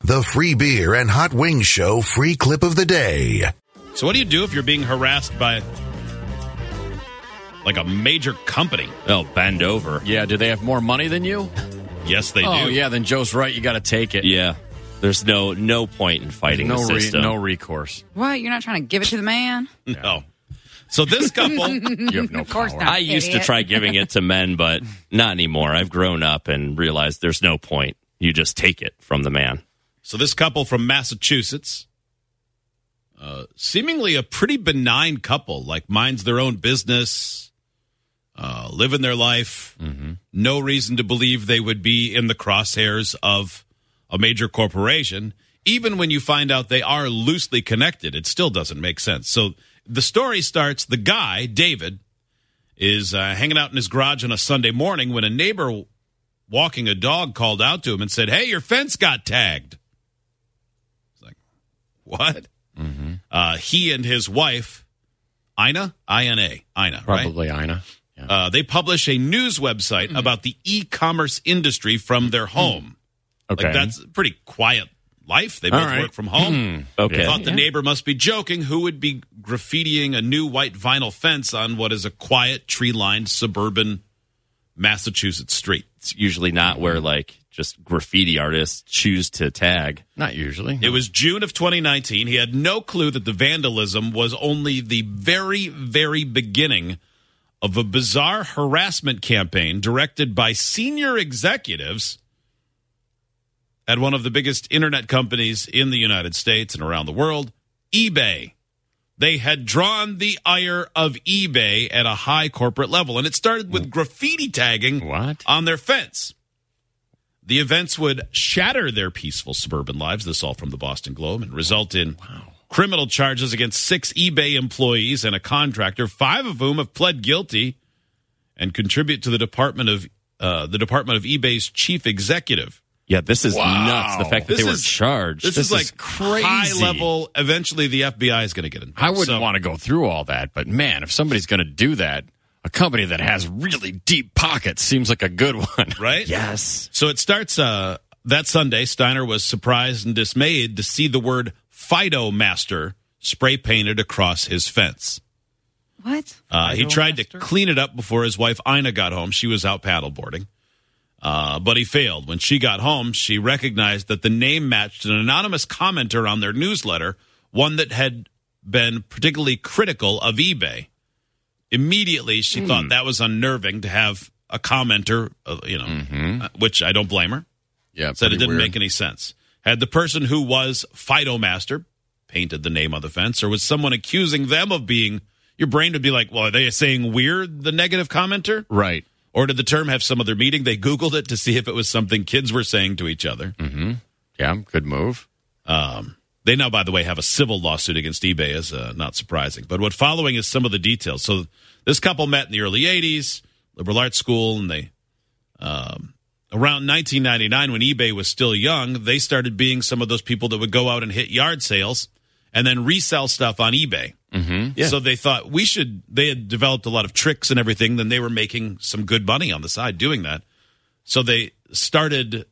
The free beer and hot wings show free clip of the day. So, what do you do if you're being harassed by like a major company? Oh, bend over. Yeah, do they have more money than you? Yes, they oh, do. yeah, then Joe's right. You got to take it. Yeah. There's no no point in fighting no the re- system. no recourse. What? You're not trying to give it to the man? No. So this couple, You have no Of course power. not. I used to try giving it to men, but not anymore. I've grown up and realized there's no point. You just take it from the man. So this couple from Massachusetts, uh, seemingly a pretty benign couple, like minds their own business, uh, living their life. No reason to believe they would be in the crosshairs of a major corporation. Even when you find out they are loosely connected, it still doesn't make sense. So the story starts the guy, David, is uh, hanging out in his garage on a Sunday morning when a neighbor walking a dog called out to him and said, Hey, your fence got tagged. It's like, what? Uh, he and his wife, Ina, I N A, Ina, right? Probably Ina. Yeah. Uh, they publish a news website about the e-commerce industry from their home. okay. Like that's a pretty quiet life. They both All right. work from home. Okay. Thought the neighbor must be joking. Who would be graffitiing a new white vinyl fence on what is a quiet, tree-lined suburban Massachusetts street? It's usually not where like just graffiti artists choose to tag. Not usually. It was June of 2019. He had no clue that the vandalism was only the very, very beginning of a bizarre harassment campaign directed by senior executives at one of the biggest internet companies in the United States and around the world, eBay. They had drawn the ire of eBay at a high corporate level, and it started with graffiti tagging What? on their fence. The events would shatter their peaceful suburban lives, this all from the Boston Globe, and result in criminal charges against six eBay employees and a contractor, five of whom have pled guilty and contribute to the Department of uh, the Department of eBay's chief executive. Yeah, this is Wow. nuts. The fact that This they were charged. This, This is like crazy. high level. Eventually, the FBI is going to get involved. I wouldn't So- want to go through all that, but man, if somebody's going to do that, a company that has really deep pockets seems like a good one. right? yes. So it starts uh, that Sunday. Steiner was surprised and dismayed to see the word Fido Master spray painted across his fence. What? Uh, he tried Master? to clean it up before his wife Ina got home. She was out paddleboarding. Uh, but he failed. When she got home, she recognized that the name matched an anonymous commenter on their newsletter, one that had been particularly critical of eBay. Immediately, she thought that was unnerving to have a commenter, uh, you know, uh, which I don't blame her Yeah, said it didn't weird. make any sense. Had the person who was Fido Master painted the name on the fence, or was someone accusing them of being? Your brain would be like, "Well, are they saying we're the negative commenter?" right. Or did the term have some other meaning? They Googled it to see if it was something kids were saying to each other. Mm-hmm. Yeah, good move. Um, they now, by the way, have a civil lawsuit against eBay, is uh, not surprising. But what following is some of the details. So this couple met in the early '80s, liberal arts school, and they um, around 1999 when eBay was still young, they started being some of those people that would go out and hit yard sales and then resell stuff on eBay. Mm-hmm. So they thought we should. They had developed a lot of tricks and everything. Then they were making some good money on the side doing that. So they started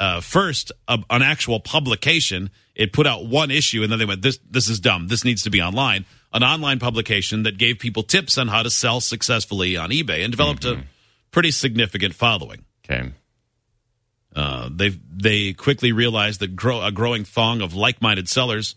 uh, first a, an actual publication. It put out one issue, and then they went, "This this is dumb. This needs to be online." An online publication that gave people tips on how to sell successfully on eBay, and developed a pretty significant following. Okay. Uh, they they quickly realized that grow, a growing throng of like-minded sellers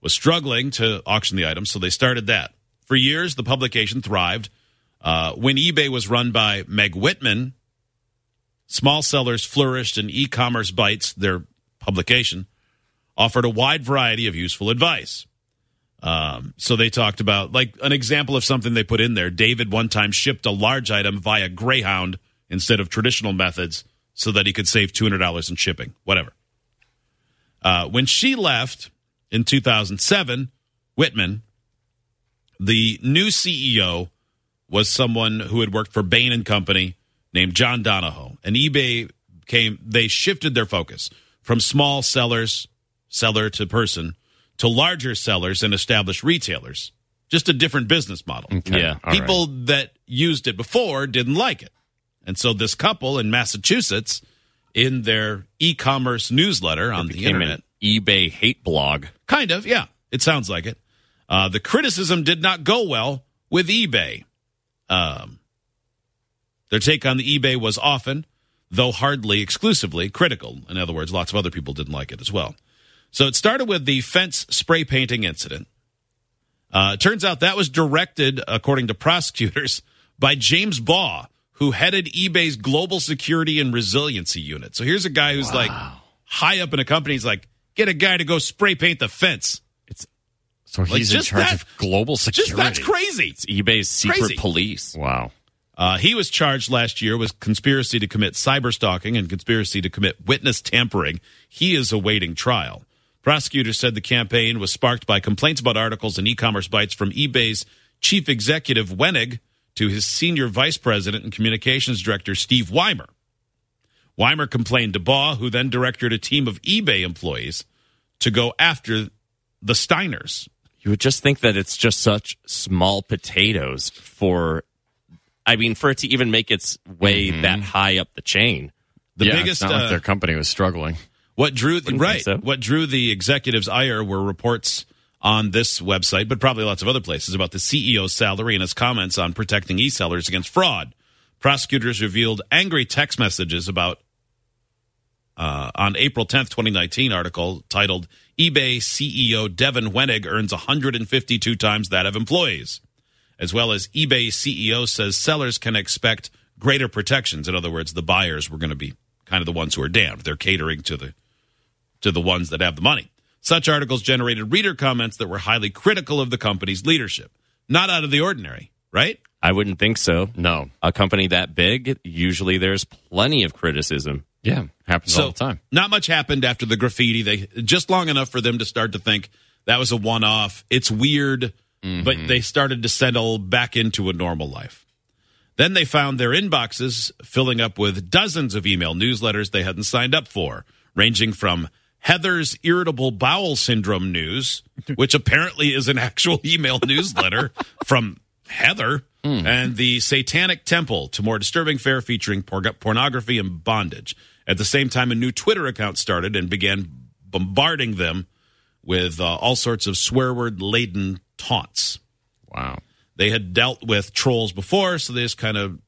was struggling to auction the items, so they started that. For years, the publication thrived. Uh, when eBay was run by Meg Whitman, small sellers flourished, and EcommerceBytes, their publication, offered a wide variety of useful advice. Um, so they talked about like an example of something they put in there. David one time shipped a large item via Greyhound instead of traditional methods so that he could save $200 in shipping, whatever. Uh, when she left in 2007, Whitman, the new CEO was someone who had worked for Bain and Company named John Donahoe. And eBay came, they shifted their focus from small sellers, seller to person, to larger sellers and established retailers. Just a different business model. Okay. Yeah. All People right. that used it before didn't like it. And so this couple in Massachusetts in their e-commerce newsletter on the internet. an eBay hate blog. Kind of, yeah. It sounds like it. Uh, the criticism did not go well with eBay. Um, their take on the eBay was often, though hardly exclusively, critical. In other words, lots of other people didn't like it as well. So it started with the fence spray painting incident. Uh, it turns out that was directed, according to prosecutors, by James Baugh, who headed eBay's global security and resiliency unit. So here's a guy who's like high up in a company. He's like, get a guy to go spray paint the fence. It's so Like, he's in just charge that- of global security. Just that's crazy. It's eBay's secret Crazy. police. Wow. Uh, he was charged last year with conspiracy to commit cyber stalking and conspiracy to commit witness tampering. He is awaiting trial. Prosecutors said the campaign was sparked by complaints about articles and EcommerceBytes from eBay's chief executive Wenig to his senior vice president and communications director Steve Wymer. Wymer complained to Baugh, who then directed a team of eBay employees to go after the Steiners. You would just think that it's just such small potatoes for, I mean, for it to even make its way that high up the chain. The yeah, biggest it's not uh, like their company was struggling. What drew think right? so. What drew the executives' ire were reports on this website, but probably lots of other places about the CEO's salary and his comments on protecting e-sellers against fraud. Prosecutors revealed angry text messages about uh, on April 10th, 2019 article titled eBay CEO Devin Wenig earns 152 times that of employees. As well as eBay CEO says sellers can expect greater protections. In other words, the buyers were going to be kind of the ones who are damned. They're catering to the to the ones that have the money. Such articles generated reader comments that were highly critical of the company's leadership. Not out of the ordinary, right? I wouldn't think so. No. A company that big, usually there's plenty of criticism. Yeah. Happens all the time. Not much happened after the graffiti. They just long enough for them to start to think that was a one-off. It's weird, but they started to settle back into a normal life. Then they found their inboxes filling up with dozens of email newsletters they hadn't signed up for, ranging from Heather's irritable bowel syndrome news, which apparently is an actual email newsletter from Heather, and the Satanic Temple to more disturbing fare featuring por- pornography and bondage. At the same time, a new Twitter account started and began bombarding them with uh, all sorts of swear word laden taunts. Wow. They had dealt with trolls before, so they just kind of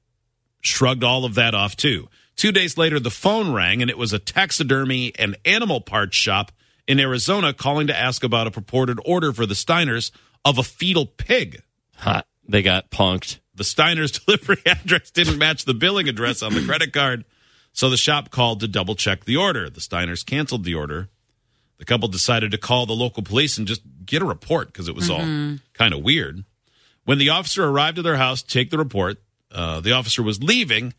shrugged all of that off too. Two days later, the phone rang, and it was a taxidermy and animal parts shop in Arizona calling to ask about a purported order for the Steiners of a fetal pig. Hot. They got punked. The Steiners' delivery address didn't match the billing address on the credit card, so the shop called to double check the order. The Steiners canceled the order. The couple decided to call the local police and just get a report because it was all kind of weird. When the officer arrived at their house to take the report, uh, the officer was leaving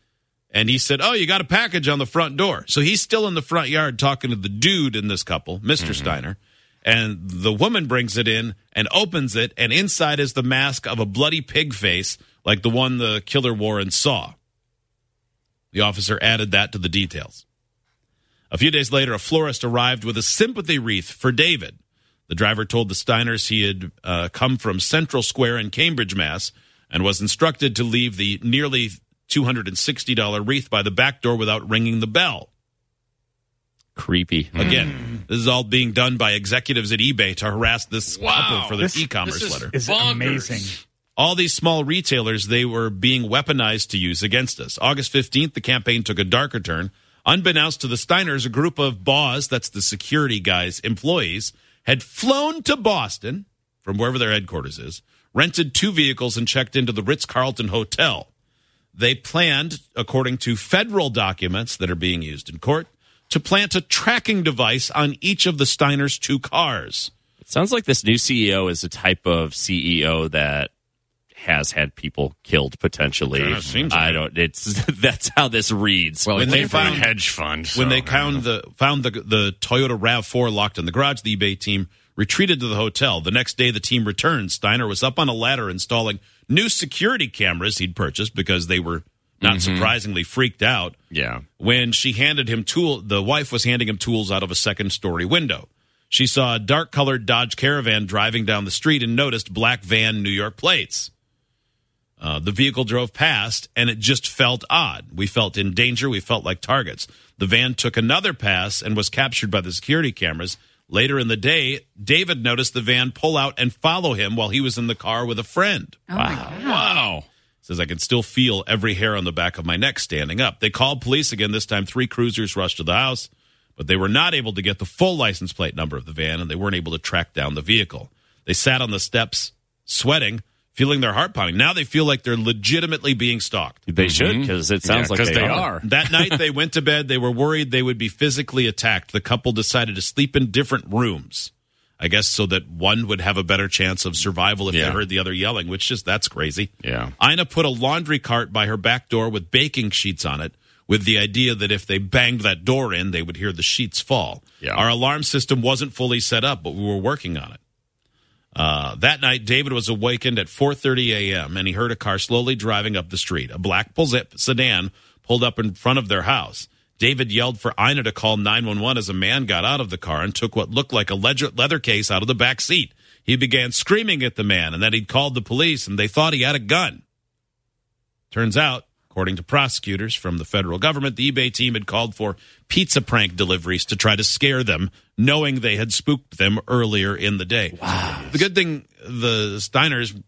and he said, Oh, you got a package on the front door. So he's still in the front yard talking to the dude in this couple, mister Steiner. And the woman brings it in and opens it, and inside is the mask of a bloody pig face like the one the killer wore in Saw. The officer added that to the details. A few days later, a florist arrived with a sympathy wreath for David. The driver told the Steiners he had uh, come from Central Square in Cambridge, Mass, and was instructed to leave the nearly $260 wreath by the back door without ringing the bell. Creepy. Again, this is all being done by executives at eBay to harass this couple for their This- e-commerce this is- letter. is amazing. All these small retailers, they were being weaponized to use against us. August 15th, the campaign took a darker turn. Unbeknownst to the Steiners, a group of BOS, that's the security guys, employees, had flown to Boston from wherever their headquarters is, rented two vehicles, and checked into the Ritz Carlton Hotel. They planned, according to federal documents that are being used in court, to plant a tracking device on each of the Steiners' two cars. It sounds like this new CEO is a type of CEO that has had people killed potentially. Yeah, it seems I like don't. It's that's how this reads. Well, When when they they found found- a hedge fund. when they found the found the the Toyota Rav4 locked in the garage, the eBay team retreated to the hotel. The next day, the team returned. Steiner was up on a ladder installing new security cameras he'd purchased because they were not mm-hmm. surprisingly freaked out. Yeah. When she handed him tool, the wife was handing him tools out of a second story window. She saw a dark colored Dodge Caravan driving down the street and noticed black van New York plates. Uh, the vehicle drove past and it just felt odd. We felt in danger. We felt like targets. The van took another pass and was captured by the security cameras. Later in the day, David noticed the van pull out and follow him while he was in the car with a friend. Oh my God. Wow. Says I can still feel every hair on the back of my neck standing up. They called police again. This time, three cruisers rushed to the house, but they were not able to get the full license plate number of the van, and they weren't able to track down the vehicle. They sat on the steps, sweating, feeling their heart pounding. Now they feel like they're legitimately being stalked. They mm-hmm. should because it sounds Yeah, like 'cause they, they are. are. That night, they went to bed. They were worried they would be physically attacked. The couple decided to sleep in different rooms. I guess so that one would have a better chance of survival if Yeah. they heard the other yelling, which just that's crazy. Yeah. Ina put a laundry cart by her back door with baking sheets on it, with the idea that if they banged that door in, they would hear the sheets fall. Yeah. Our alarm system wasn't fully set up, but we were working on it. Uh, that night, David was awakened at 4:30 a.m. and he heard a car slowly driving up the street. A black sedan pulled up in front of their house. David yelled for Ina to call 911 as a man got out of the car and took what looked like a leather case out of the back seat. He began screaming at the man and that he'd called the police and they thought he had a gun. Turns out, according to prosecutors from the federal government, the eBay team had called for pizza prank deliveries to try to scare them, knowing they had spooked them earlier in the day. Wow. The good thing, the Steiners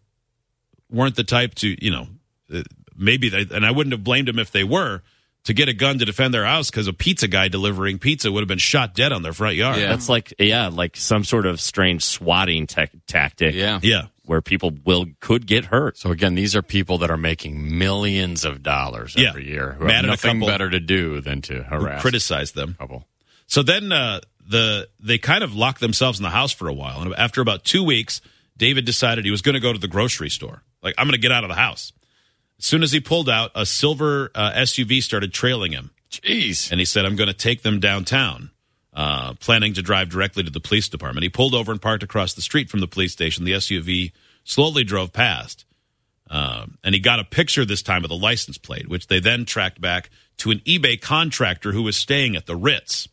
weren't the type to, you know, uh, maybe they, and I wouldn't have blamed them if they were, to get a gun to defend their house because a pizza guy delivering pizza would have been shot dead on their front yard. Yeah. That's like yeah, like some sort of strange swatting tech tactic. Yeah. Yeah. Where people will could get hurt. So again, these are people that are making millions of dollars Yeah. every year who Mad have nothing better to do than to harass Criticize them. couple. So then uh, the they kind of locked themselves in the house for a while, and after about two weeks, David decided he was going to go to the grocery store. Like I'm going to get out of the house. As soon as he pulled out, a silver uh, SUV started trailing him, Jeez. and he said, "I'm going to take them downtown." Uh, planning to drive directly to the police department. He pulled over and parked across the street from the police station. The SUV slowly drove past. Um, and he got a picture this time of the license plate, which they then tracked back to an eBay contractor who was staying at the Ritz.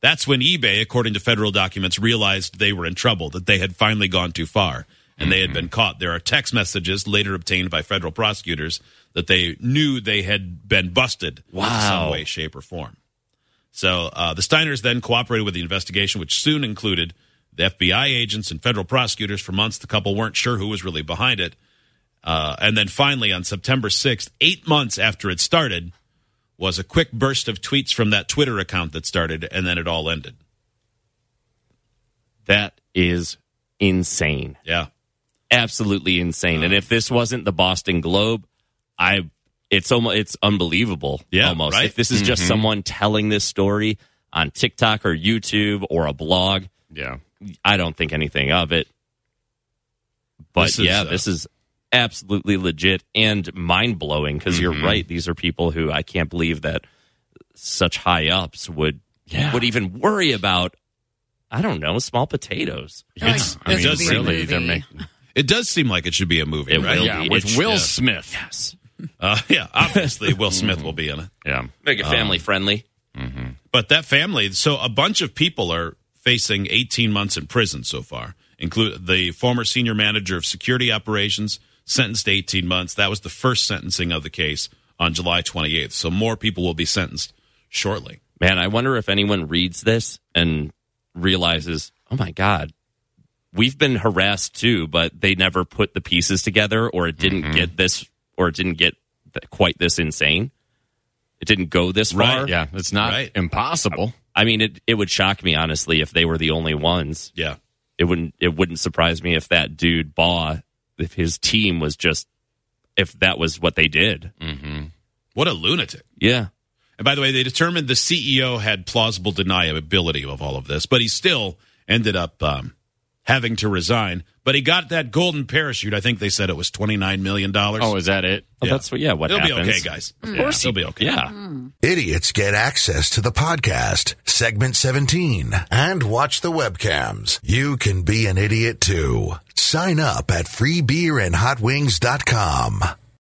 That's when eBay, according to federal documents, realized they were in trouble, that they had finally gone too far and they had been caught. There are text messages later obtained by federal prosecutors that they knew they had been busted in some way, shape, or form. So uh, the Steiners then cooperated with the investigation, which soon included the FBI agents and federal prosecutors. For months, the couple weren't sure who was really behind it. Uh, and then finally, on September 6th, eight months after it started, was a quick burst of tweets from that Twitter account that started, and then it all ended. That is insane. Yeah. Absolutely insane. and if this wasn't the Boston Globe, I it's almost it's unbelievable. Yeah, almost. right? If this is just someone telling this story on TikTok or YouTube or a blog, Yeah. I don't think anything of it. But This is, yeah, uh, this is absolutely legit and mind blowing because you're right. These are people who I can't believe that such high ups would Yeah. would even worry about. I don't know, small potatoes. It's, Like, I mean, would be a really, they're making. It does seem like it should be a movie, It right? will Yeah, be. with It's- Will yeah. Smith. Yes, Uh, yeah, obviously Will Smith will be in it. Yeah. make it family um, friendly. Mm-hmm. But that family, so a bunch of people are facing 18 months in prison so far, include the former senior manager of security operations, sentenced to 18 months. That was the first sentencing of the case on July 28th. So more people will be sentenced shortly. Man, I wonder if anyone reads this and realizes, oh my God, we've been harassed too, but they never put the pieces together or it didn't mm-hmm. get this or it didn't get quite this insane. It didn't go this Right, far. Yeah. It's not Right. impossible. I mean, it, it would shock me, honestly, if they were the only ones. Yeah. It wouldn't, it wouldn't surprise me if that dude, Baugh, if his team was just, if that was what they did. What a lunatic. Yeah. And by the way, they determined the CEO had plausible deniability of all of this, but he still ended up um, having to resign. But he got that golden parachute. I think they said it was $29 million. Oh, is that it? Oh, well, That's what, yeah, what It'll happens. be okay, guys. Of course It'll be okay. Yeah. Hmm. Idiots get access to the podcast, segment 17, and watch the webcams. You can be an idiot too. Sign up at freebeerandhotwings.com.